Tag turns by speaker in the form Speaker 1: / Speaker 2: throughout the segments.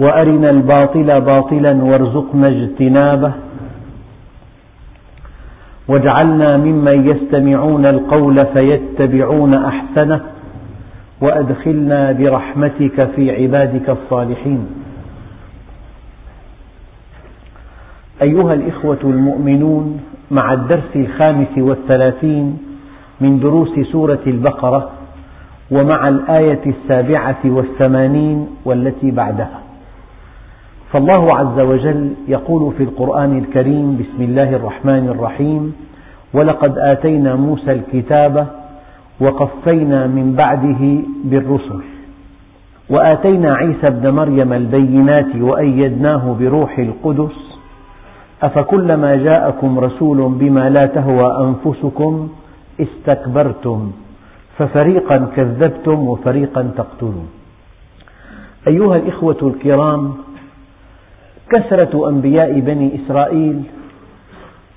Speaker 1: وأرنا الباطل باطلا وارزقنا اجتنابه. واجعلنا ممن يستمعون القول فيتبعون أحسنه وأدخلنا برحمتك في عبادك الصالحين. أيها الإخوة المؤمنون مع الدرس الخامس والثلاثين من دروس سورة البقرة ومع الآية السابعة والثمانين والتي بعدها. فالله عز وجل يقول في القرآن الكريم بسم الله الرحمن الرحيم ولقد آتينا موسى الكتاب وقفينا من بعده بالرسل وآتينا عيسى ابن مريم البينات وأيدناه بروح القدس أفكلما جاءكم رسول بما لا تهوى أنفسكم استكبرتم ففريقا كذبتم وفريقا تقتلون. أيها الإخوة الكرام كثرة أنبياء بني إسرائيل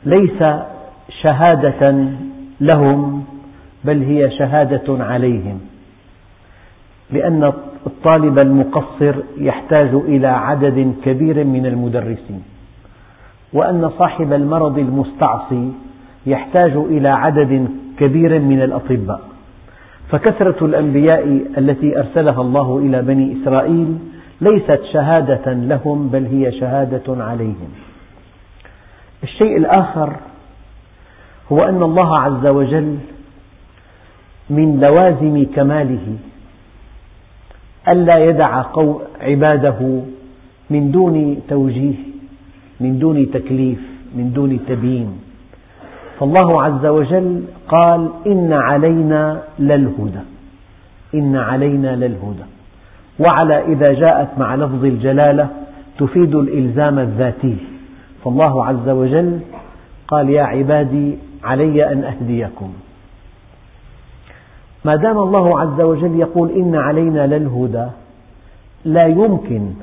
Speaker 1: ليس شهادة لهم بل هي شهادة عليهم. لأن الطالب المقصر يحتاج إلى عدد كبير من المدرسين وأن صاحب المرض المستعصي يحتاج إلى عدد كبير من الأطباء. فكثرة الأنبياء التي أرسلها الله إلى بني إسرائيل ليست شهادة لهم بل هي شهادة عليهم. الشيء الآخر هو أن الله عز وجل من لوازم كماله ألا يدع عباده من دون توجيه من دون تكليف من دون تبيين. فالله عز وجل قال إن علينا للهدى. إن علينا للهدى. وعلى إذا جاءت مع لفظ الجلالة تفيد الإلزام الذاتي. فالله عز وجل قال يا عبادي علي أن أهديكم. ما دام الله عز وجل يقول إن علينا للهدى لا يمكن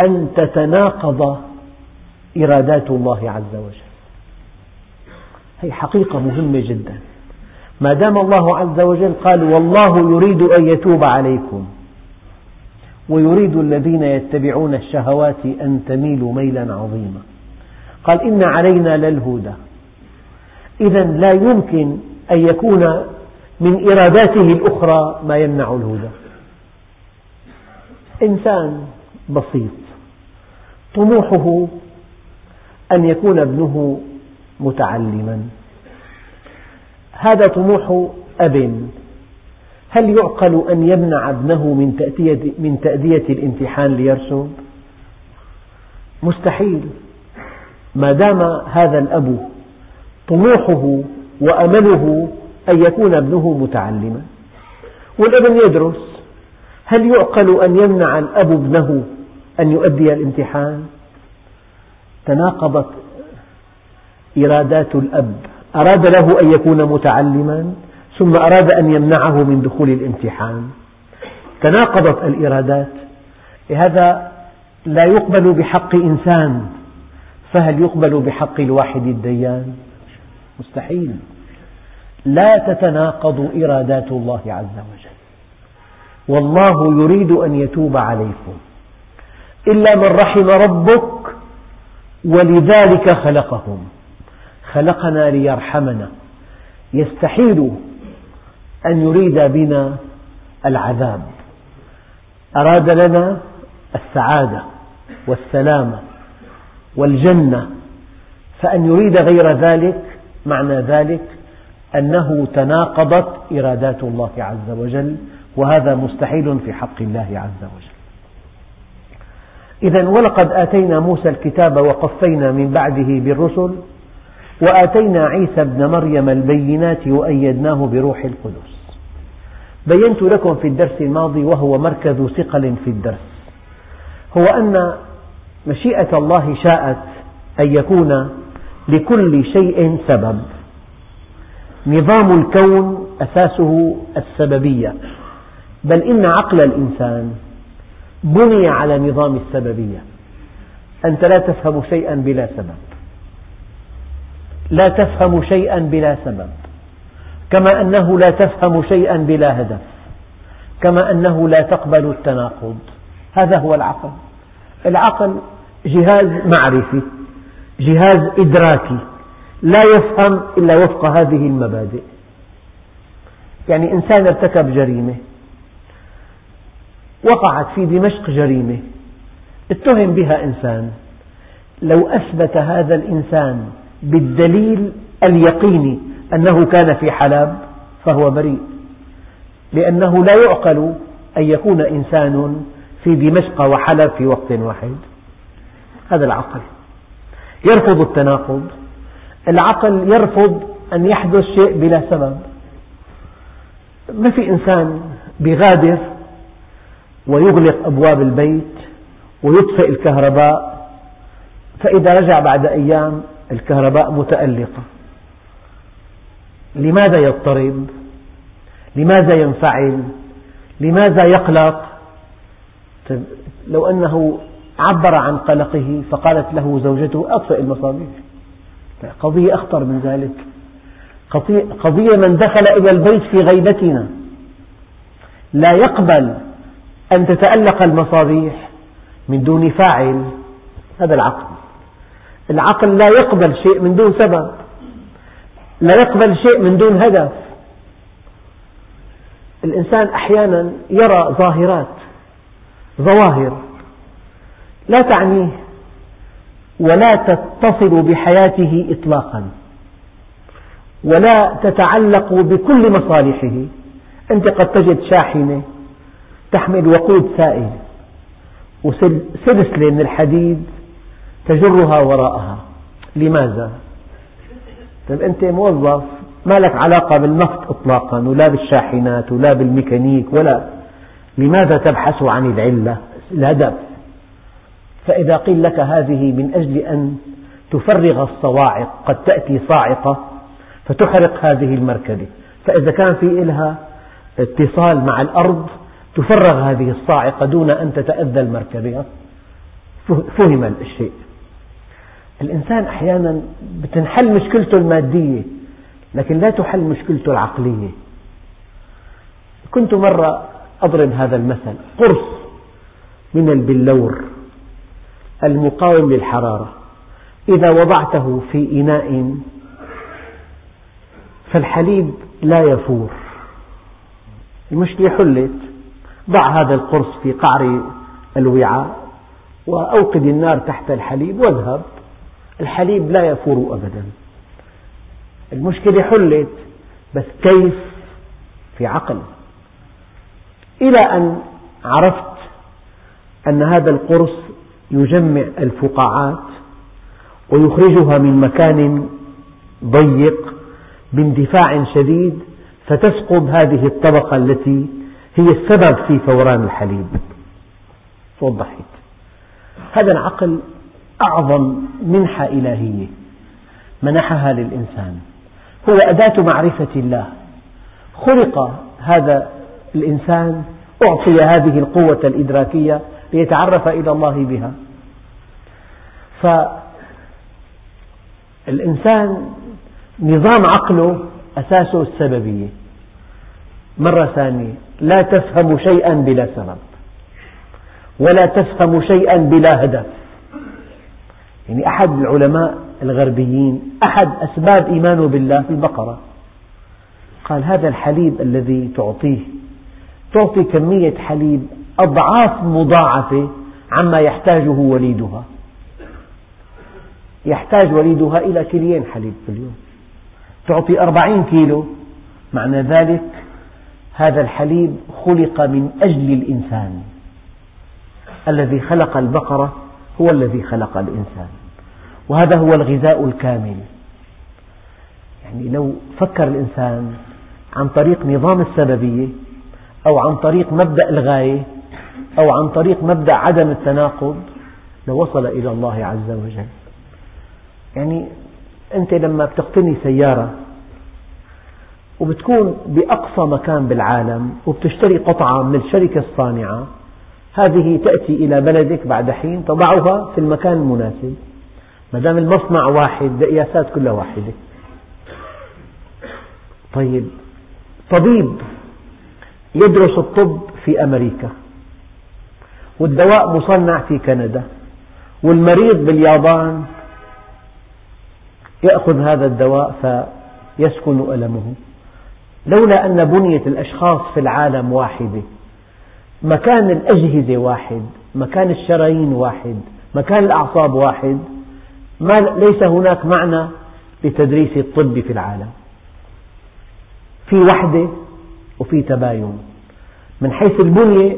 Speaker 1: أن تتناقض إرادات الله عز وجل. هذه حقيقة مهمة جدا. ما دام الله عز وجل قال والله يريد أن يتوب عليكم ويريد الذين يتبعون الشهوات أن تميلوا ميلا عظيما. قال إن علينا للهدى. إذا لا يمكن أن يكون من إراداته الأخرى ما يمنع الهدى. إنسان بسيط. طموحه أن يكون ابنه متعلما. هذا طموح أب. هل يعقل أن يمنع ابنه من تأدية, من تأدية الامتحان ليرسب؟ مستحيل. ما دام هذا الأب طموحه وأمله أن يكون ابنه متعلما. والابن يدرس. هل يعقل أن يمنع الأب ابنه أن يؤدي الامتحان؟ تناقضت إرادات الأب. أراد له أن يكون متعلما؟ ثم أراد أن يمنعه من دخول الامتحان. تناقضت الإرادات. هذا لا يقبل بحق إنسان. فهل يقبل بحق الواحد الديان؟ مستحيل. لا تتناقض إرادات الله عز وجل. والله يريد أن يتوب عليكم. إلا من رحم ربك ولذلك خلقهم. خلقنا ليرحمنا. يستحيل أن يريد بنا العذاب. أراد لنا السعادة والسلامة والجنة. فأن يريد غير ذلك معنى ذلك أنه تناقضت إرادات الله عز وجل وهذا مستحيل في حق الله عز وجل. إذا ولقد آتينا موسى الكتاب وقفينا من بعده بالرسل وآتينا عيسى ابن مريم البينات وأيدناه بروح القدس. بينت لكم في الدرس الماضي وهو مركز ثقل في الدرس. هو أن مشيئة الله شاءت أن يكون لكل شيء سبب. نظام الكون أساسه السببية. بل إن عقل الإنسان بني على نظام السببية. أنت لا تفهم شيئا بلا سبب. لا تفهم شيئا بلا سبب. كما أنه لا تفهم شيئا بلا هدف. كما أنه لا تقبل التناقض. هذا هو العقل. العقل جهاز معرفي جهاز إدراكي. لا يفهم إلا وفق هذه المبادئ. يعني إنسان ارتكب جريمة وقعت في دمشق جريمة اتهم بها إنسان. لو أثبت هذا الإنسان بالدليل اليقيني أنه كان في حلب فهو بريء. لأنه لا يعقل أن يكون إنسان في دمشق وحلب في وقت واحد. هذا العقل. يرفض التناقض. العقل يرفض أن يحدث شيء بلا سبب. ما في إنسان بغادر ويغلق أبواب البيت ويطفئ الكهرباء فإذا رجع بعد أيام الكهرباء متألقة لماذا يضطرب؟ لماذا ينفعل؟ لماذا يقلق؟ طيب، لو أنه عبر عن قلقه فقالت له زوجته أطفئ المصابيح قضية أخطر من ذلك قضية من دخل إلى البيت في غيبتنا لا يقبل أن تتألق المصابيح من دون فاعل هذا العقل العقل لا يقبل شيء من دون سبب. لا يقبل شيء من دون هدف. الإنسان أحيانا يرى ظاهرات ظواهر لا تعنيه ولا تتصل بحياته إطلاقا ولا تتعلق بكل مصالحه. أنت قد تجد شاحنة تحمل وقود سائل وسلسلة من الحديد تجرها وراءها. لماذا؟ طيب أنت موظف ما لك علاقة بالنفط إطلاقا ولا بالشاحنات ولا بالميكانيك ولا. لماذا تبحث عن العلة؟ الهدف فإذا قيل لك هذه من أجل أن تفرغ الصواعق قد تأتي صاعقة فتحرق هذه المركبة. فإذا كان في لها اتصال مع الأرض تفرغ هذه الصاعقة دون أن تتأذى المركبة. فهم الشيء. الإنسان أحيانا تنحل مشكلته المادية لكن لا تحل مشكلته العقلية. كنت مرة أضرب هذا المثل قرص من البلور المقاوم للحرارة. إذا وضعته في إناء فالحليب لا يفور. المشكلة حلت. ضع هذا القرص في قعر الوعاء وأوقد النار تحت الحليب واذهب. الحليب لا يفور أبدا. المشكلة حلت بس كيف؟ في عقل. إلى أن عرفت أن هذا القرص يجمع الفقاعات ويخرجها من مكان ضيق باندفاع شديد فتسقط هذه الطبقة التي هي السبب في فوران الحليب. وضحت هذا العقل أعظم منحة إلهية منحها للإنسان هو أداة معرفة الله. خلق هذا الإنسان أعطي هذه القوة الإدراكية ليتعرف إلى الله بها. فالإنسان نظام عقله أساسه السببية. مرة ثانية لا تفهم شيئا بلا سبب ولا تفهم شيئا بلا هدف. يعني أحد العلماء الغربيين أحد أسباب إيمانه بالله البقرة. قال هذا الحليب الذي تعطيه تعطي كمية حليب أضعاف مضاعفة عما يحتاجه وليدها. يحتاج وليدها إلى كيلين حليب في اليوم. تعطي أربعين كيلو. معنى ذلك هذا الحليب خلق من أجل الإنسان. الذي خلق البقرة هو الذي خلق الإنسان. وهذا هو الغذاء الكامل. يعني لو فكر الإنسان عن طريق نظام السببية أو عن طريق مبدأ الغاية أو عن طريق مبدأ عدم التناقض لوصل إلى الله عز وجل. يعني أنت لما بتقتني سيارة وبتكون بأقصى مكان بالعالم وبتشتري قطعة من الشركة الصانعة هذه تأتي إلى بلدك بعد حين تضعها في المكان المناسب. ما دام المصنع واحد القياسات كلها واحدة. طيب طبيب يدرس الطب في أمريكا والدواء مصنع في كندا والمريض باليابان يأخذ هذا الدواء فيسكن ألمه. لولا أن بنية الأشخاص في العالم واحدة مكان الأجهزة واحد مكان الشرايين واحد مكان الأعصاب واحد ما ليس هناك معنى لتدريس الطب في العالم. في وحدة وفي تباين. من حيث البنية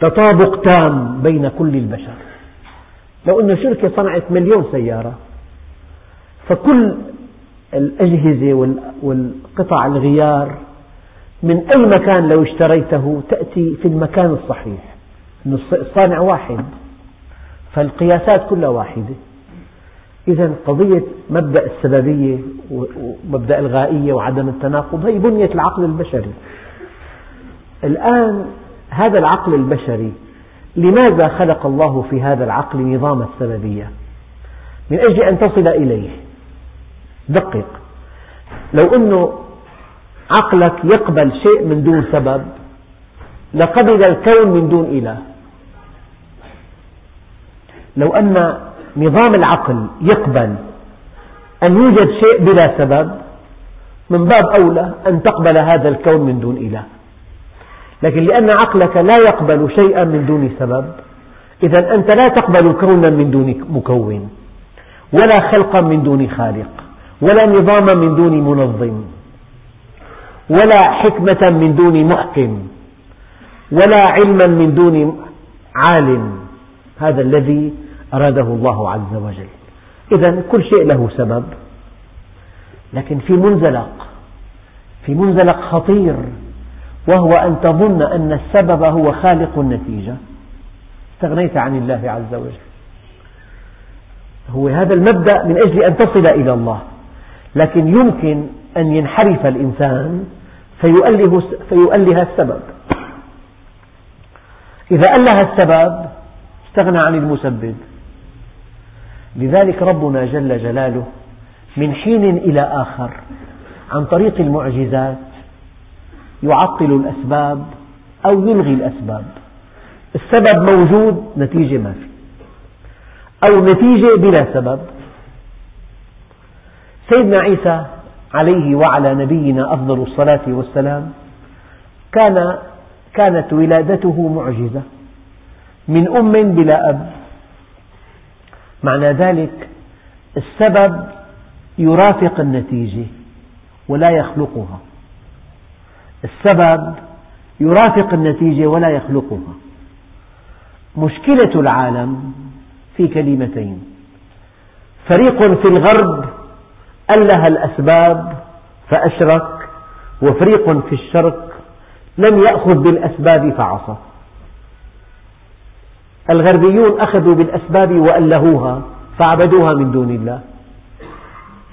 Speaker 1: تطابق تام بين كل البشر. لو أن شركة صنعت مليون سيارة فكل الأجهزة والقطع الغيار من أي مكان لو اشتريته تأتي في المكان الصحيح. الصانع واحد. فالقياسات كلها واحدة. إذا قضية مبدأ السببية ومبدأ الغائية وعدم التناقض هي بنية العقل البشري. الآن هذا العقل البشري لماذا خلق الله في هذا العقل نظام السببية؟ من أجل أن تصل إليه. دقق. لو أنه عقلك يقبل شيء من دون سبب لقبل الكون من دون إله. لو أن نظام العقل يقبل أن يوجد شيء بلا سبب من باب أولى أن تقبل هذا الكون من دون إله. لكن لأن عقلك لا يقبل شيئا من دون سبب إذا أنت لا تقبل كونا من دون مكون ولا خلقا من دون خالق ولا نظاما من دون منظم ولا حكمة من دون محكم ولا علما من دون عالم. هذا الذي أراده الله عز وجل. إذا كل شيء له سبب. لكن في منزلق في منزلق خطير وهو أن تظن أن السبب هو خالق النتيجة. استغنيت عن الله عز وجل. هو هذا المبدأ من أجل أن تصل إلى الله. لكن يمكن أن ينحرف الإنسان فيؤله, فيؤله السبب. إذا أله السبب استغنى عن المسبب. لذلك ربنا جل جلاله من حين إلى آخر عن طريق المعجزات يعطل الأسباب أو يلغي الأسباب. السبب موجود نتيجة ما في. أو نتيجة بلا سبب. سيدنا عيسى عليه وعلى نبينا أفضل الصلاة والسلام كان كانت ولادته معجزة. من أم بلا أب. معنى ذلك السبب يرافق النتيجة ولا يخلقها. السبب يرافق النتيجة ولا يخلقها. مشكلة العالم في كلمتين. فريق في الغرب أله الأسباب فأشرك وفريق في الشرق لم يأخذ بالأسباب فعصى. الغربيون أخذوا بالأسباب وألهوها فعبدوها من دون الله.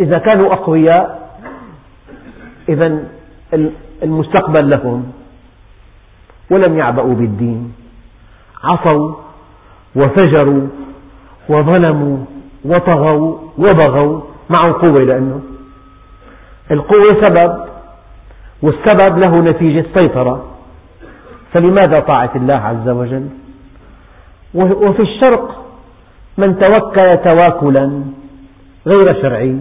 Speaker 1: إذا كانوا أقوياء إذا المستقبل لهم. ولم يعبأوا بالدين. عصوا وفجروا وظلموا وطغوا وبغوا معهم قوة لأنه القوة سبب والسبب له نتيجة سيطرة. فلماذا طاعة الله عز وجل؟ وفي الشرق من توكل تواكلا غير شرعي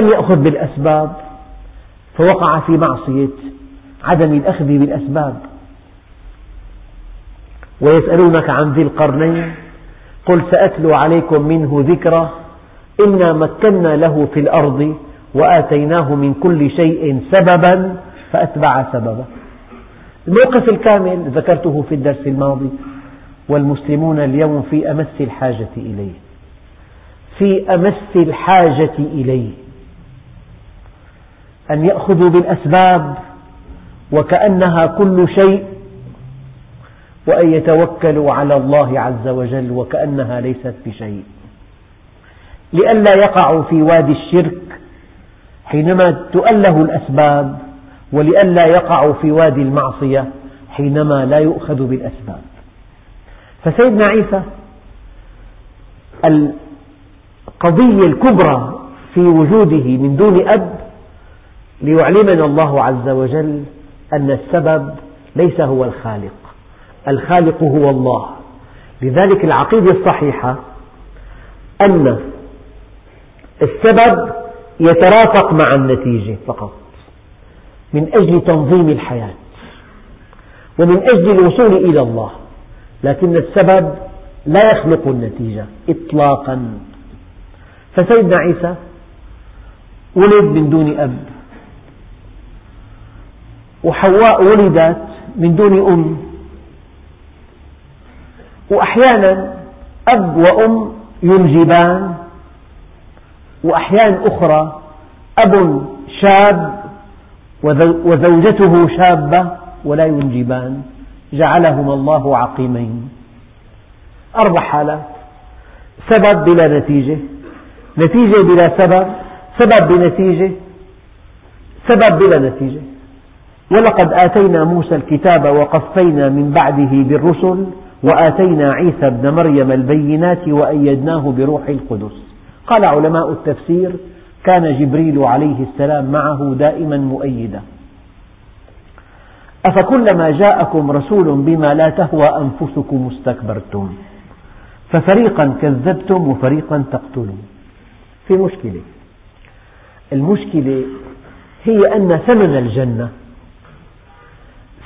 Speaker 1: لم يأخذ بالأسباب فوقع في معصية عدم الأخذ بالأسباب. ويسألونك عن ذي القرنين قل سأتلو عليكم منه ذكرى إنا مكنا له في الأرض وآتيناه من كل شيء سببا فأتبع سببا الموقف الكامل ذكرته في الدرس الماضي. والمسلمون اليوم في أمس الحاجة إليه. في أمس الحاجة إليه. أن يأخذوا بالأسباب وكأنها كل شيء وأن يتوكلوا على الله عز وجل وكأنها ليست بشيء. لئلا يقعوا في وادي الشرك حينما تؤله الأسباب ولئلا يقعوا في وادي المعصية حينما لا يؤخذ بالأسباب. فسيدنا عيسى القضية الكبرى في وجوده من دون أب ليعلمنا الله عز وجل أن السبب ليس هو الخالق. الخالق هو الله. لذلك العقيدة الصحيحة أن السبب يترافق مع النتيجة فقط من أجل تنظيم الحياة ومن أجل الوصول إلى الله. لكن السبب لا يخلق النتيجة إطلاقا. فسيدنا عيسى ولد من دون أب وحواء ولدت من دون أم وأحيانا أب وأم ينجبان وأحيانا أخرى أب شاب وزوجته شابة ولا ينجبان. جعلهما الله عقيمين. أربع حالات. سبب بلا نتيجة. نتيجة بلا سبب. سبب بنتيجة. سبب بلا نتيجة. ولقد آتينا موسى الكتاب وقفينا من بعده بالرسل وآتينا عيسى ابن مريم البينات وأيدناه بروح القدس. قال علماء التفسير كان جبريل عليه السلام معه دائما مؤيدا. أفكلما جاءكم رسول بما لا تهوى أنفسكم استكبرتم. ففريقا كذبتم وفريقا تقتلون. في مشكلة. المشكلة هي أن ثمن الجنة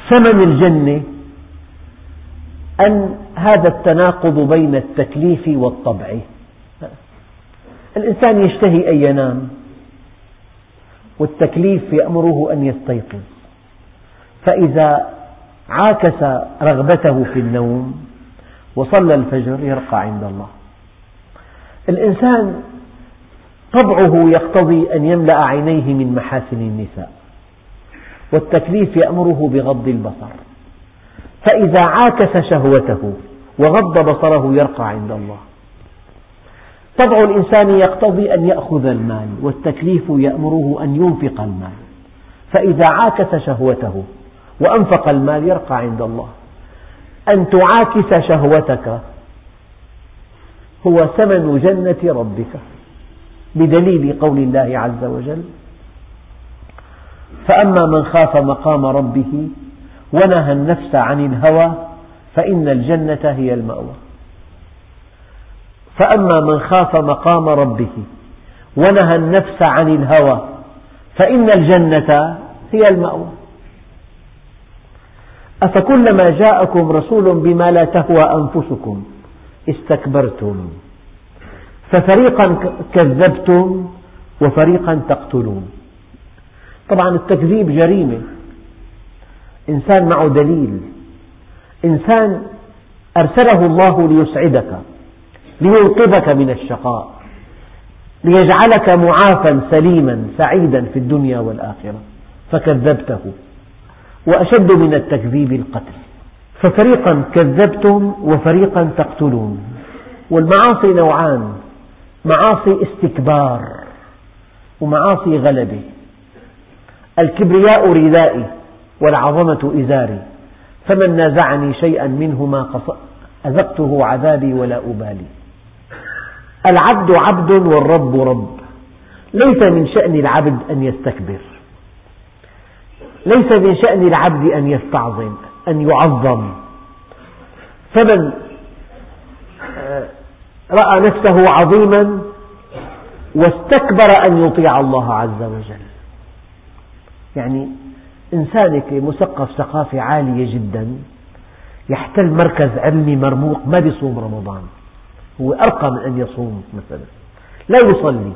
Speaker 1: ثمن الجنة أن هذا التناقض بين التكليف والطبع. الإنسان يشتهي أن ينام والتكليف يأمره أن يستيقظ. فإذا عاكس رغبته في النوم وصلى الفجر يرقى عند الله. الإنسان طبعه يقتضي أن يملأ عينيه من محاسن النساء والتكليف يأمره بغض البصر. فإذا عاكس شهوته وغض بصره يرقى عند الله. طبع الإنسان يقتضي أن يأخذ المال والتكليف يأمره أن ينفق المال. فإذا عاكس شهوته وأنفق المال يرقى عند الله. أن تعاكس شهوتك هو ثمن جنة ربك بدليل قول الله عز وجل فأما من خاف مقام ربه ونهى النفس عن الهوى فإن الجنة هي المأوى. فأما من خاف مقام ربه ونهى النفس عن الهوى فإن الجنة هي المأوى. أفكلما جاءكم رسول بما لا تهوى أنفسكم استكبرتم ففريقا كذبتم وفريقا تقتلون. طبعا التكذيب جريمة. إنسان معه دليل. إنسان أرسله الله ليسعدك لينقذك من الشقاء ليجعلك معافى سليما سعيدا في الدنيا والآخرة. فكذبته. وأشد من التكذيب القتل. ففريقا كذبتم وفريقا تقتلون. والمعاصي نوعان معاصي استكبار ومعاصي غلبة. الكبرياء ردائي والعظمة إزاري. فمن نازعني شيئا منهما أذقته عذابي ولا أبالي. العبد عبد والرب رب. ليس من شأن العبد أن يستكبر. ليس من شأن العبد أن يستعظم أن يعظم. فمن آه، رأى نفسه عظيما واستكبر أن يطيع الله عز وجل. يعني إنسان مثقف ثقافة عالية جدا يحتل مركز علمي مرموق ما بيصوم رمضان. هو أرقى من أن يصوم مثلا. لا يصلي.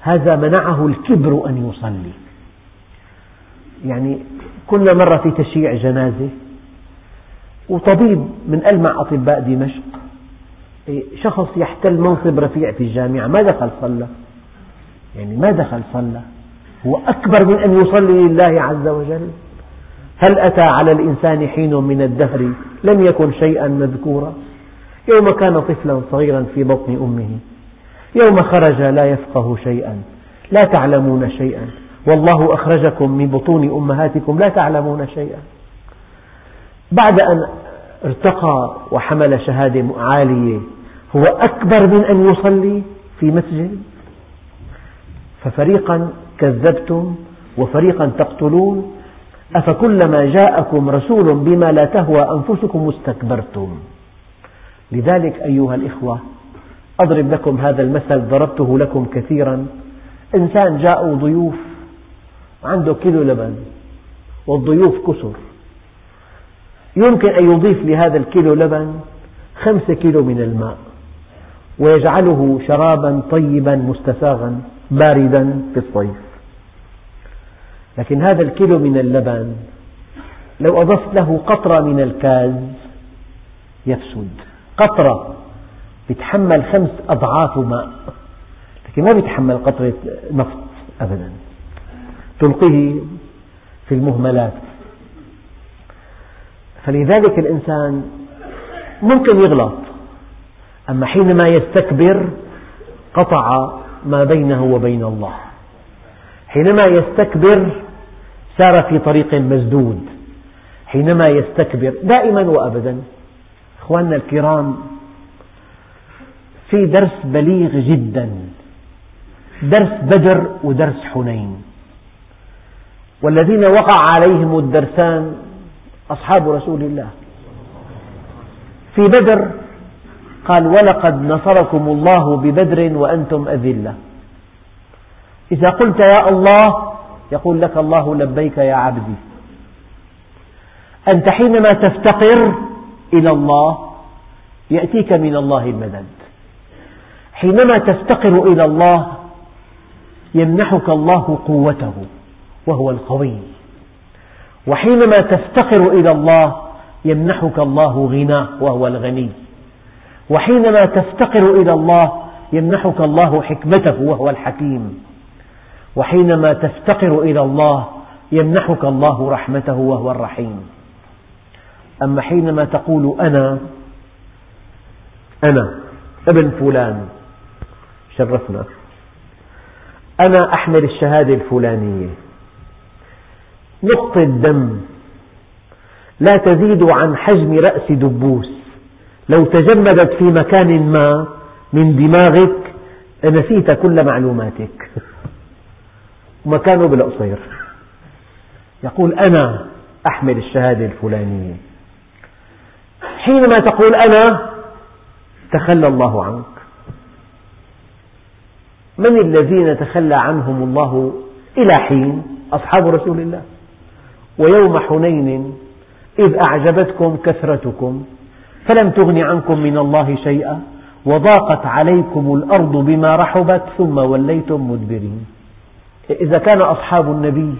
Speaker 1: هذا منعه الكبر أن يصلي. يعني كنا مرة في تشييع جنازة وطبيب من ألمع أطباء دمشق شخص يحتل منصب رفيع في الجامعة ما دخل صلى. يعني ما دخل صلى. هو أكبر من أن يصلي لله عز وجل. هل أتى على الإنسان حين من الدهر لم يكن شيئا مذكورا؟ يوم كان طفلا صغيرا في بطن أمه. يوم خرج لا يفقه شيئا. لا تعلمون شيئا. والله أخرجكم من بطون أمهاتكم لا تعلمون شيئا. بعد أن ارتقى وحمل شهادة عالية هو أكبر من أن يصلي في مسجد. ففريقا كذبتم وفريقا تقتلون. أفكلما جاءكم رسول بما لا تهوى أنفسكم استكبرتم. لذلك أيها الإخوة أضرب لكم هذا المثل ضربته لكم كثيرا. إنسان جاءوا ضيوف عنده كيلو لبن والضيوف كثر يمكن أن يضيف لهذا الكيلو لبن خمسة كيلو من الماء ويجعله شرابا طيبا مستساغا باردا في الصيف. لكن هذا الكيلو من اللبن لو أضفت له قطرة من الكاز يفسد. قطرة يتحمل خمس أضعاف ماء لكن ما يتحمل قطرة نفط أبدا. تلقيه في المهملات. فلذلك الإنسان ممكن يغلط أما حينما يستكبر قطع ما بينه وبين الله. حينما يستكبر سار في طريق مسدود. حينما يستكبر دائما وأبدا. أخواننا الكرام في درس بليغ جدا. درس بدر ودرس حنين. والذين وقع عليهم الدرسان أصحاب رسول الله. في بدر قال ولقد نصركم الله ببدر وأنتم أذلة. إذا قلت يا الله يقول لك الله لبيك يا عبدي. أنت حينما تفتقر إلى الله يأتيك من الله المدد. حينما تفتقر إلى الله يمنحك الله قوته. وهو القوي وحينما تفتقر إلى الله يمنحك الله غناه وهو الغني. وحينما تفتقر إلى الله يمنحك الله حكمته وهو الحكيم. وحينما تفتقر إلى الله يمنحك الله رحمته وهو الرحيم. أما حينما تقول أنا أنا ابن فلان شرفنا. أنا أحمل الشهادة الفلانية. نقطة دم لا تزيد عن حجم رأس دبوس. لو تجمدت في مكان ما من دماغك نسيت كل معلوماتك. مكانه بالقصير يقول أنا أحمل الشهادة الفلانية. حينما تقول أنا تخلى الله عنك. من الذين تخلى عنهم الله إلى حين؟ أصحاب رسول الله. ويوم حنين إذ أعجبتكم كثرتكم فلم تغن عنكم من الله شيئا وضاقت عليكم الأرض بما رحبت ثم وليتم مدبرين. إذا كان أصحاب النبي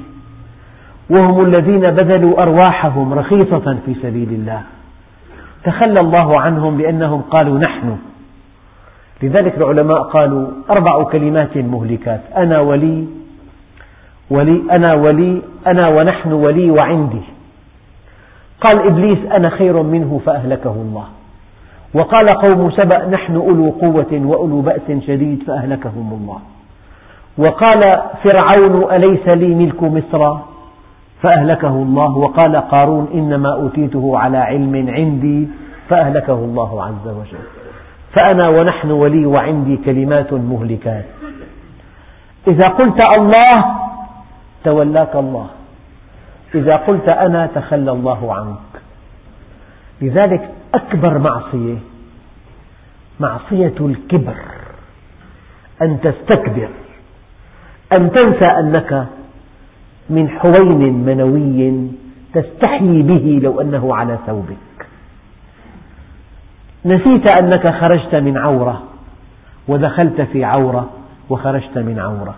Speaker 1: وهم الذين بذلوا أرواحهم رخيصة في سبيل الله تخلى الله عنهم بأنهم قالوا نحن. لذلك العلماء قالوا أربع كلمات مهلكات أنا ولي ولي أنا ولي أنا ونحن ولي وعندي. قال إبليس أنا خير منه فأهلكه الله. وقال قوم سبأ نحن أولو قوة وأولو بأس شديد فأهلكهم الله. وقال فرعون أليس لي ملك مصر؟ فأهلكه الله. وقال قارون إنما أوتيته على علم عندي فأهلكه الله عز وجل. فأنا ونحن ولي وعندي كلمات مهلكات. إذا قلت الله تولاك الله. إذا قلت أنا تخلى الله عنك. لذلك أكبر معصية معصية الكبر. أن تستكبر. أن تنسى أنك من حوين منوي تستحيي به لو أنه على ثوبك. نسيت أنك خرجت من عورة ودخلت في عورة وخرجت من عورة.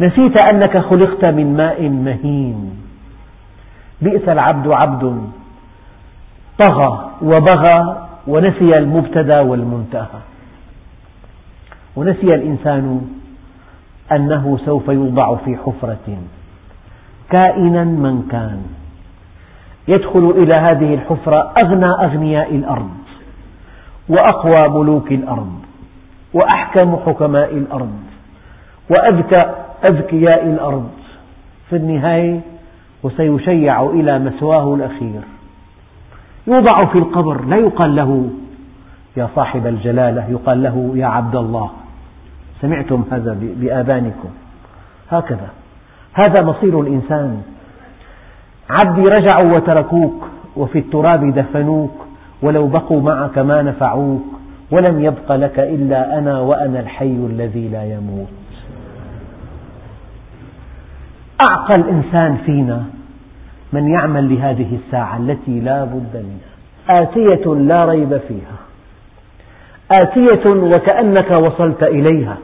Speaker 1: نسيت أنك خلقت من ماء مهين. بئس العبد عبد طغى وبغى ونسي المبتدى والمنتهى. ونسي الإنسان أنه سوف يوضع في حفرة كائنا من كان. يدخل إلى هذه الحفرة أغنى أغنياء الأرض وأقوى ملوك الأرض وأحكم حكماء الأرض وأذكى أذكياء الأرض في النهاية وسيشيع إلى مسواه الأخير. يوضع في القبر لا يقال له يا صاحب الجلالة يقال له يا عبد الله. سمعتم هذا بآذانكم هكذا. هذا مصير الإنسان. عبدي رجعوا وتركوك وفي التراب دفنوك ولو بقوا معك ما نفعوك ولم يبق لك إلا أنا وأنا الحي الذي لا يموت. أعقل إنسان فينا من يعمل لهذه الساعة التي لا بد منها. آتية لا ريب فيها. آتية وكأنك وصلت إليها.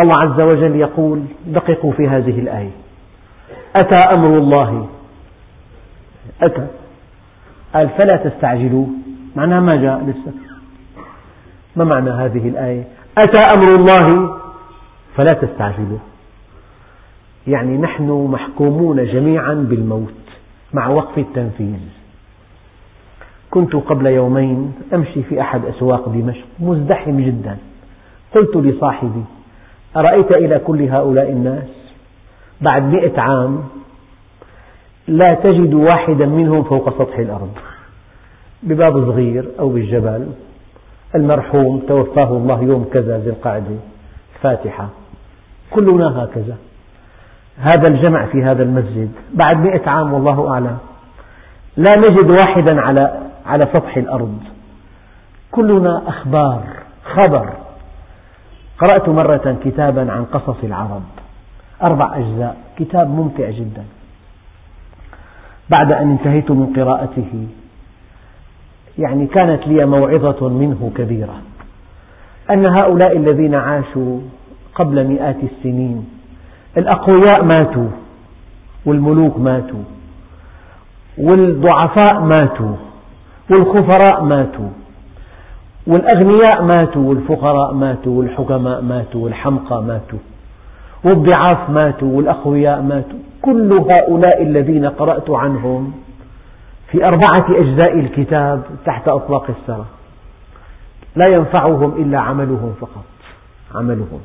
Speaker 1: الله عز وجل يقول دققوا في هذه الآية. أتى أمر الله؟ أتى. قال فلا تستعجلوه. معناها ما جاء لسه؟ ما معنى هذه الآية؟ أتى أمر الله؟ فلا تستعجلوه. يعني نحن محكومون جميعا بالموت مع وقف التنفيذ. كنت قبل يومين أمشي في أحد أسواق دمشق مزدحم جدا. قلت لصاحبي أرأيت إلى كل هؤلاء الناس؟ بعد مئة عام لا تجد واحدا منهم فوق سطح الأرض. بباب صغير أو بالجبل المرحوم توفاه الله يوم كذا ذي القعدة الفاتحة. كلنا هكذا. هذا الجمع في هذا المسجد. بعد مئة عام والله أعلم. لا نجد واحدا على على سطح الأرض. كلنا أخبار خبر. قرأت مرة كتابا عن قصص العرب. أربع أجزاء. كتاب ممتع جدا. بعد أن انتهيت من قراءته يعني كانت لي موعظة منه كبيرة. أن هؤلاء الذين عاشوا قبل مئات السنين الأقوياء ماتوا والملوك ماتوا والضعفاء ماتوا والخفراء ماتوا والأغنياء ماتوا والفقراء ماتوا والحكماء ماتوا والحمقى ماتوا والضعاف ماتوا والأقوياء ماتوا. كل هؤلاء الذين قرأت عنهم في أربعة أجزاء الكتاب تحت أطلاق الثرى لا ينفعهم إلا عملهم فقط عملهم.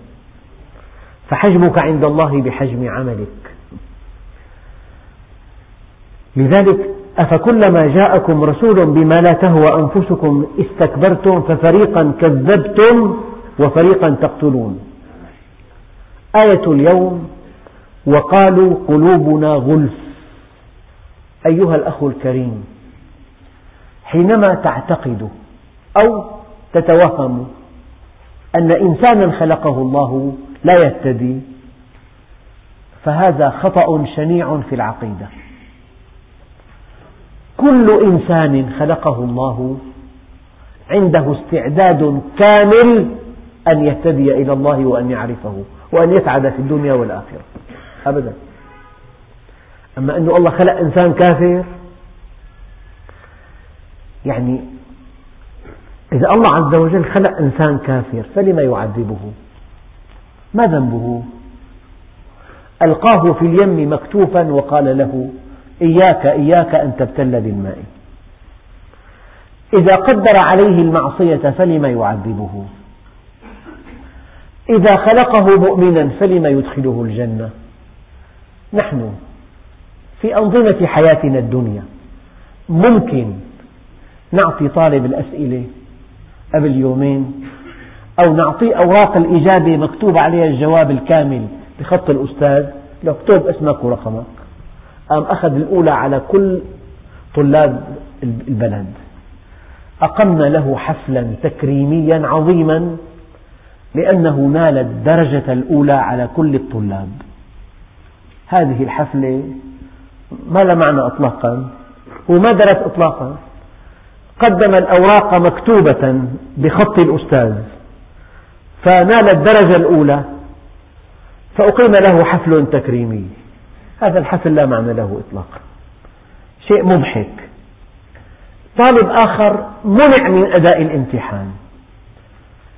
Speaker 1: فحجمك عند الله بحجم عملك. لذلك أفكلما جاءكم رسول بما لا تهوى أنفسكم استكبرتم ففريقا كذبتم وفريقا تقتلون. آية اليوم وقالوا قلوبنا غلف. أيها الأخ الكريم حينما تعتقد أو تتوهم أن إنسانا خلقه الله لا يهتدي. فهذا خطأ شنيع في العقيدة. كل إنسان خلقه الله عنده استعداد كامل أن يهتدي إلى الله وأن يعرفه وأن يسعد في الدنيا والآخرة. أبدا. أما أن الله خلق إنسان كافر يعني إذا الله عز وجل خلق إنسان كافر فلم يعذبه؟ ما ذنبه؟ ألقاه في اليم مكتوفا وقال له إياك إياك أن تبتل بالماء. إذا قدر عليه المعصية فلم يعذبه. إذا خلقه مؤمنا فلم يدخله الجنة. نحن في أنظمة حياتنا الدنيا ممكن نعطي طالب الأسئلة قبل يومين أو نعطيه أوراق الإجابة مكتوب عليها الجواب الكامل بخط الأستاذ. لو اكتب اسمك ورقمك قام أخذ الأولى على كل طلاب البلد. أقمنا له حفلا تكريميا عظيما لأنه نال الدرجة الأولى على كل الطلاب. هذه الحفلة ما لها معنى إطلاقا هو ما درس إطلاقا. قدم الأوراق مكتوبة بخط الأستاذ. فنال الدرجة الأولى فأقيم له حفل تكريمي. هذا الحفل لا معنى له إطلاقا. شيء مضحك. طالب آخر منع من أداء الامتحان.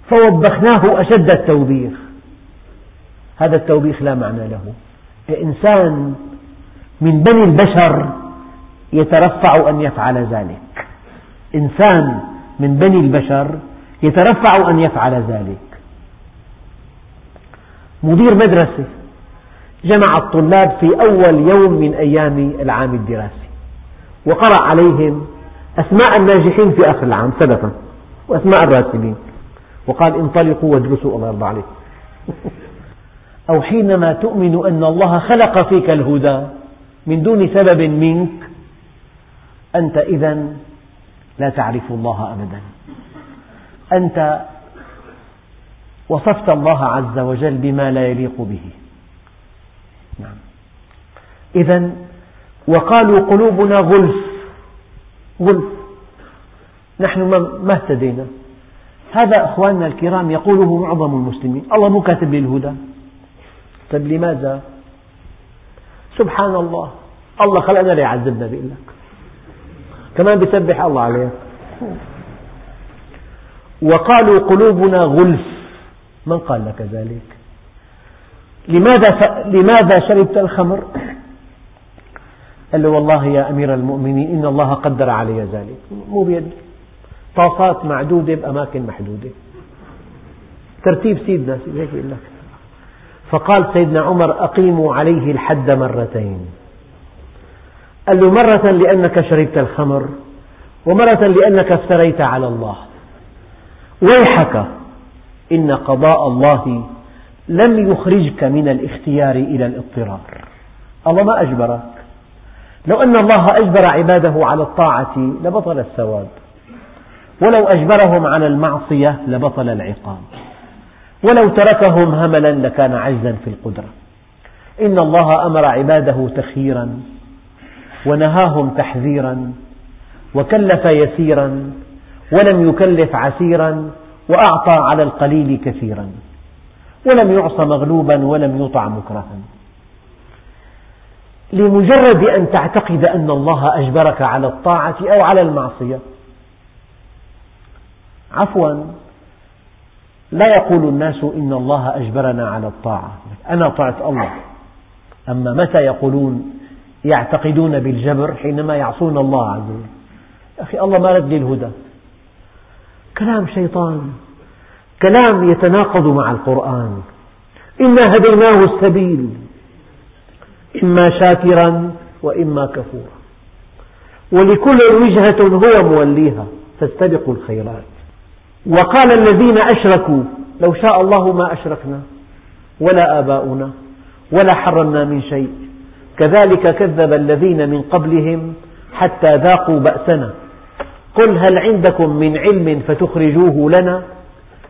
Speaker 1: فوبخناه أشد التوبيخ. هذا التوبيخ لا معنى له. إنسان من بني البشر يترفع أن يفعل ذلك. إنسان من بني البشر يترفع أن يفعل ذلك. مدير مدرسة جمع الطلاب في أول يوم من أيام العام الدراسي وقرأ عليهم أسماء الناجحين في آخر العام سلفا وأسماء الراسبين وقال انطلقوا وادرسوا الله يرضى عليكم. أو حينما تؤمن أن الله خلق فيك الهدى من دون سبب منك أنت إذا لا تعرف الله أبدا. أنت وصفت الله عز وجل بما لا يليق به. نعم. إذا وقالوا قلوبنا غلف. غلف. نحن ما اهتدينا. هذا أخواننا الكرام يقوله معظم المسلمين. الله مو كاتب لي الهدى. طيب لماذا؟ سبحان الله. الله خلقنا ليعذبنا بيقول لك كمان بيسبح الله عليه. وقالوا قلوبنا غلف. من قال لك ذلك؟ لماذا. لماذا شربت الخمر؟ قال له والله يا أمير المؤمنين إن الله قدر علي ذلك. مو بيدي طاسات معدودة بأماكن محدودة. ترتيب سيدنا هيك يقول لك؟ فقال سيدنا عمر أقيموا عليه الحد مرتين. قال له مرة لأنك شربت الخمر ومرة لأنك افتريت على الله. ويحك إن قضاء الله لم يخرجك من الاختيار إلى الاضطرار. الله ما أجبرك. لو أن الله أجبر عباده على الطاعة لبطل الثواب. ولو أجبرهم على المعصية لبطل العقاب. ولو تركهم هملا لكان عجزا في القدرة. إن الله أمر عباده تخييرا ونهاهم تحذيرا وكلف يسيرا ولم يكلف عسيرا وأعطى على القليل كثيرا. ولم يعص مغلوبا ولم يطع مكرها. لمجرد أن تعتقد أن الله أجبرك على الطاعة أو على المعصية. عفوا. لا يقول الناس إن الله أجبرنا على الطاعة. أنا طعت الله. أما متى يقولون يعتقدون بالجبر حينما يعصون الله عز وجل؟ أخي الله ما رد لي الهدى. كلام شيطان. كلام يتناقض مع القرآن. إنا هديناه السبيل. إما شاكرا وإما كفورا. ولكل وجهة هو موليها. فاستبقوا الخيرات. وقال الذين أشركوا لو شاء الله ما أشركنا. ولا آباؤنا. ولا حرمنا من شيء. كذلك كذب الذين من قبلهم حتى ذاقوا بأسنا. قل هل عندكم من علم فتخرجوه لنا؟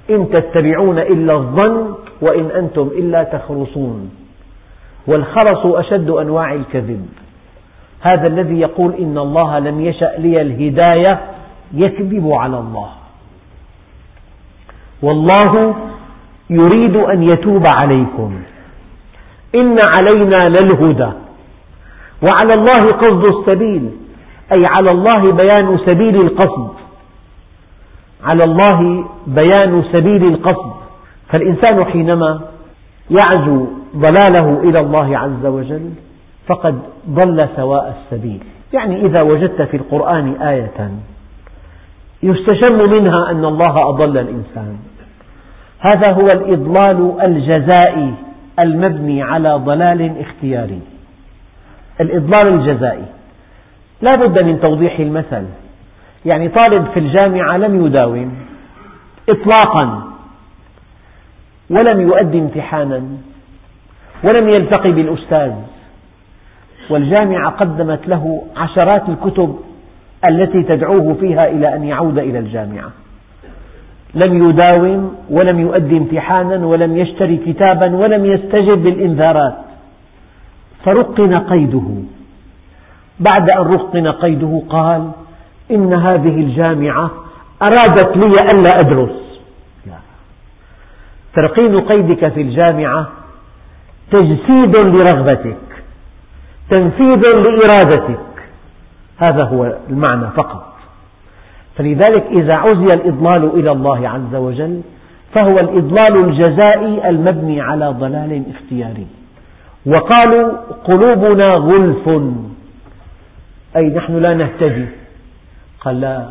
Speaker 1: إن تتبعون إلا الظن وإن أنتم إلا تخرصون. والخرص أشد أنواع الكذب. هذا الذي يقول إن الله لم يشأ لي الهداية يكذب على الله. والله يريد أن يتوب عليكم. إن علينا للهدى. وعلى الله قصد السبيل. أي على الله بيان سبيل القصد. على الله بيان سبيل القصد. فالإنسان حينما يعزو ضلاله إلى الله عز وجل فقد ضل سواء السبيل. يعني إذا وجدت في القرآن آية يستشم منها أن الله أضل الإنسان. هذا هو الإضلال الجزائي المبني على ضلال اختياري. الإضلال الجزائي. لا بد من توضيح المثل. يعني طالب في الجامعة لم يداوم إطلاقا ولم يؤدي امتحانا ولم يلتقي بالأستاذ. والجامعة قدمت له عشرات الكتب التي تدعوه فيها إلى أن يعود إلى الجامعة. لم يداوم ولم يؤدي امتحانا ولم يشتري كتابا ولم يستجب بالإنذارات. فرقن قيده. بعد أن رقن قيده قال إن هذه الجامعة أرادت لي ألا أدرس. ترقين قيدك في الجامعة تجسيد لرغبتك تنفيذ لإرادتك. هذا هو المعنى فقط. فلذلك إذا عزي الإضلال إلى الله عز وجل فهو الإضلال الجزائي المبني على ضلال اختياري. وقالوا قلوبنا غلف. أي نحن لا نهتدي. قال لا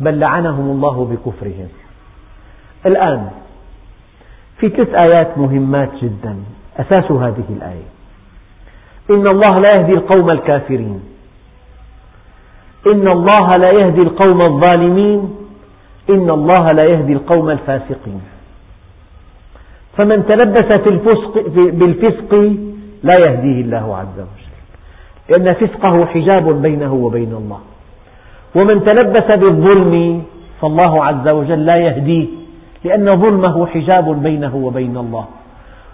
Speaker 1: بل لعنهم الله بكفرهم. الآن في ثلاث آيات مهمات جدا أساس هذه الآية. إن الله لا يهدي القوم الكافرين. إن الله لا يهدي القوم الظالمين. إن الله لا يهدي القوم الفاسقين. فمن تلبس بالفسق لا يهديه الله عز وجل. لأن فسقه حجاب بينه وبين الله. ومن تلبس بالظلم فالله عز وجل لا يهديه لأن ظلمه حجاب بينه وبين الله.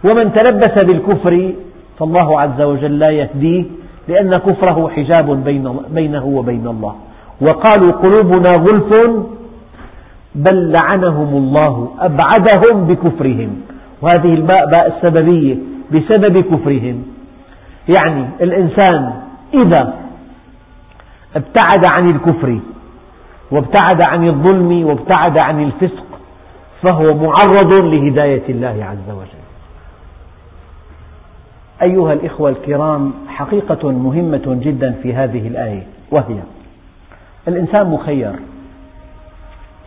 Speaker 1: ومن تلبس بالكفر فالله عز وجل لا يهديه لأن كفره حجاب بينه وبين الله. وقالوا قلوبنا غلف بل لعنهم الله أبعدهم بكفرهم. وهذه الباء باء السببية بسبب كفرهم. يعني الإنسان إذا ابتعد عن الكفر وابتعد عن الظلم وابتعد عن الفسق فهو معرض لهداية الله عز وجل. أيها الإخوة الكرام حقيقة مهمة جدا في هذه الآية وهي الإنسان مخير.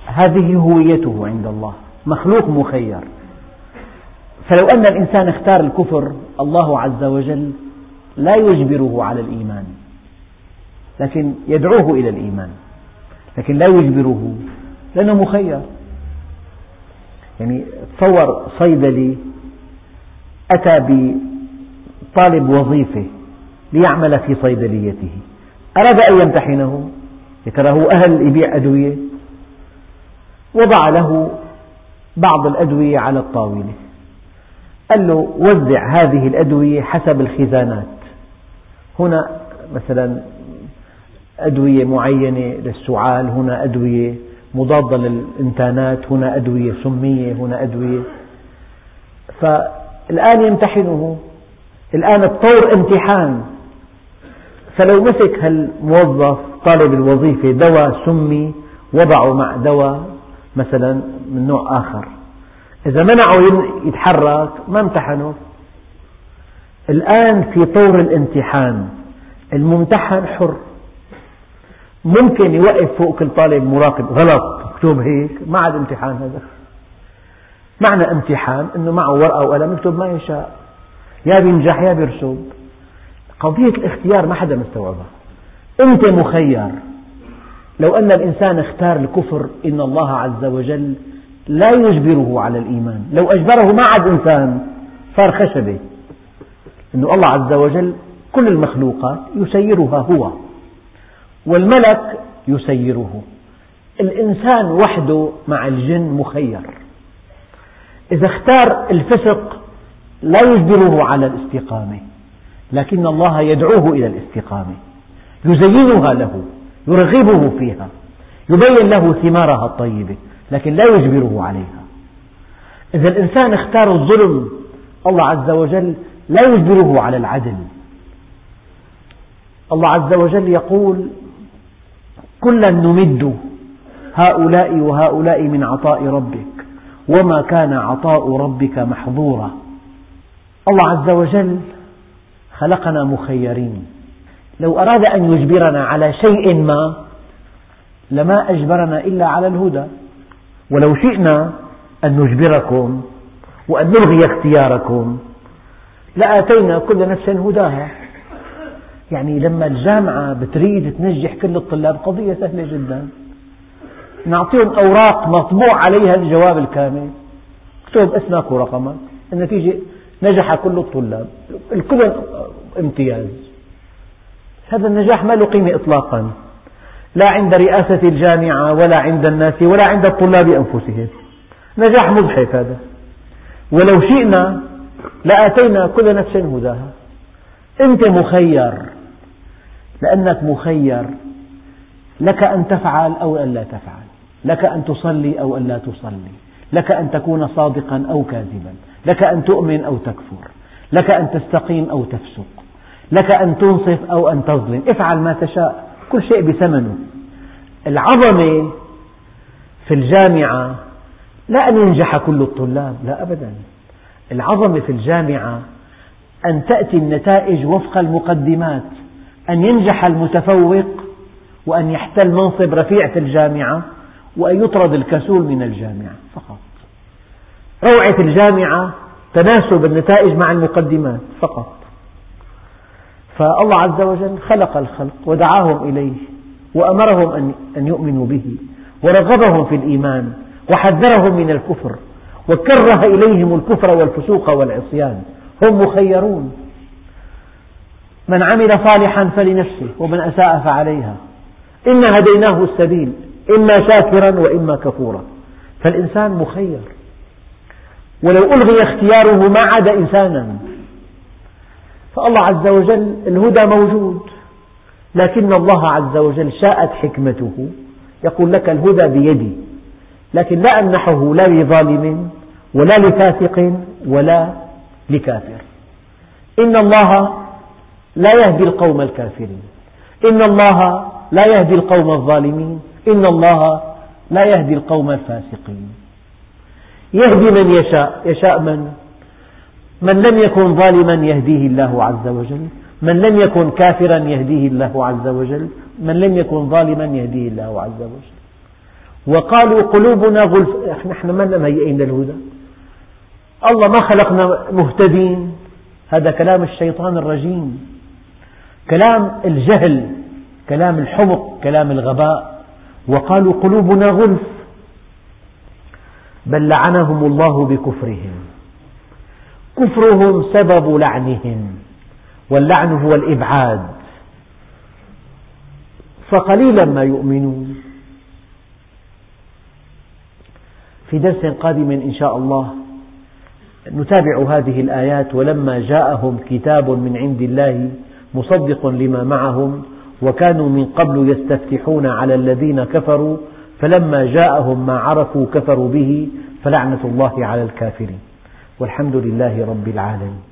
Speaker 1: هذه هويته عند الله مخلوق مخير. فلو أن الإنسان اختار الكفر الله عز وجل لا يجبره على الإيمان. لكن يدعوه إلى الإيمان. لكن لا يجبره. لأنه مخير. يعني تصور صيدلي أتى بطالب وظيفة ليعمل في صيدليته. أراد أن يمتحنه. ترى هو أهل يبيع أدوية. وضع له بعض الأدوية على الطاولة. قال له وزع هذه الأدوية حسب الخزانات. هنا مثلا أدوية معينة للسعال هنا أدوية مضادة للإنتانات هنا أدوية سمية هنا أدوية. فالآن يمتحنه. الآن الطور امتحان. فلو مسك هالموظف طالب الوظيفة دواء سمي وضعه مع دواء مثلا من نوع آخر. إذا منعه يتحرك ما امتحنه. الآن في طور الامتحان. الممتحن حر. ممكن يوقف فوق كل طالب مراقب. غلط. اكتب هيك. ما عاد امتحان هذا. معنى امتحان إنه معه ورقة وقلم يكتب ما يشاء. يا بينجح يا بيرسب قضية الاختيار ما حدا مستوعبها. أنت مخير. لو أن الإنسان اختار الكفر إن الله عز وجل لا يجبره على الإيمان. لو أجبره ما عاد إنسان. صار خشبة. أن الله عز وجل كل المخلوقات يسيرها هو والملك يسيره. الإنسان وحده مع الجن مخير. إذا اختار الفسق لا يجبره على الاستقامة لكن الله يدعوه إلى الاستقامة يزينها له يرغبه فيها يبين له ثمارها الطيبة لكن لا يجبره عليها. إذا الإنسان اختار الظلم الله عز وجل لا يجبره على العدل. الله عز وجل يقول كلا نمد هؤلاء وهؤلاء من عطاء ربك وما كان عطاء ربك محظورا. الله عز وجل خلقنا مخيرين. لو أراد أن يجبرنا على شيء ما لما أجبرنا إلا على الهدى. ولو شئنا أن نجبركم وأن نلغي اختياركم لآتينا كل نفس هداها. يعني لما الجامعة بتريد تنجح كل الطلاب قضية سهلة جدا. نعطيهم أوراق مطبوع عليها الجواب الكامل. اكتب اسمك ورقمك. النتيجة نجح كل الطلاب. الكل امتياز. هذا النجاح ما له قيمة إطلاقا. لا عند رئاسة الجامعة ولا عند الناس ولا عند الطلاب أنفسهم. نجاح مضحك هذا. ولو شئنا لآتينا كل نفس هداها. أنت مخير. لأنك مخير. لك أن تفعل أو أن لا تفعل. لك أن تصلي أو أن لا تصلي. لك أن تكون صادقا أو كاذبا. لك أن تؤمن أو تكفر. لك أن تستقيم أو تفسق. لك أن تنصف أو أن تظلم. افعل ما تشاء. كل شيء بثمنه. العظمة في الجامعة لا أن ينجح كل الطلاب. لا أبدا. العظمة في الجامعة أن تأتي النتائج وفق المقدمات أن ينجح المتفوق وأن يحتل منصب رفيع في الجامعة وأن يطرد الكسول من الجامعة فقط. روعة الجامعة تناسب النتائج مع المقدمات فقط. فالله عز وجل خلق الخلق ودعاهم إليه وأمرهم أن يؤمنوا به ورغبهم في الإيمان وحذرهم من الكفر. وكره إليهم الكفر والفسوق والعصيان. هم مخيرون. من عمل صالحا فلنفسه ومن أساء فعليها. إنا هديناه السبيل إما شاكرا وإما كفورا. فالإنسان مخير. ولو ألغي اختياره ما عاد إنسانا. فالله عز وجل الهدى موجود. لكن الله عز وجل شاءت حكمته. يقول لك الهدى بيدي. لكن لا أمنحه لا لظالم. ولا لفاسق ولا لكافر. إن الله لا يهدي القوم الكافرين. إن الله لا يهدي القوم الظالمين. إن الله لا يهدي القوم الفاسقين. يهدي من يشاء. يشاء من؟ من لم يكن ظالما يهديه الله عز وجل. من لم يكن كافرا يهديه الله عز وجل. من لم يكن ظالما يهديه الله عز وجل. وقالوا قلوبنا غلف. نحن ما مهيئين للهدى الله ما خلقنا مهتدين. هذا كلام الشيطان الرجيم. كلام الجهل كلام الحمق كلام الغباء. وقالوا قلوبنا غلف. بل لعنهم الله بكفرهم. كفرهم سبب لعنهم. واللعن هو الإبعاد. فقليلا ما يؤمنون. في درس قادم إن شاء الله نتابع هذه الآيات ولما جاءهم كتاب من عند الله مصدق لما معهم وكانوا من قبل يستفتحون على الذين كفروا فلما جاءهم ما عرفوا كفروا به فلعنة الله على الكافرين. والحمد لله رب العالمين.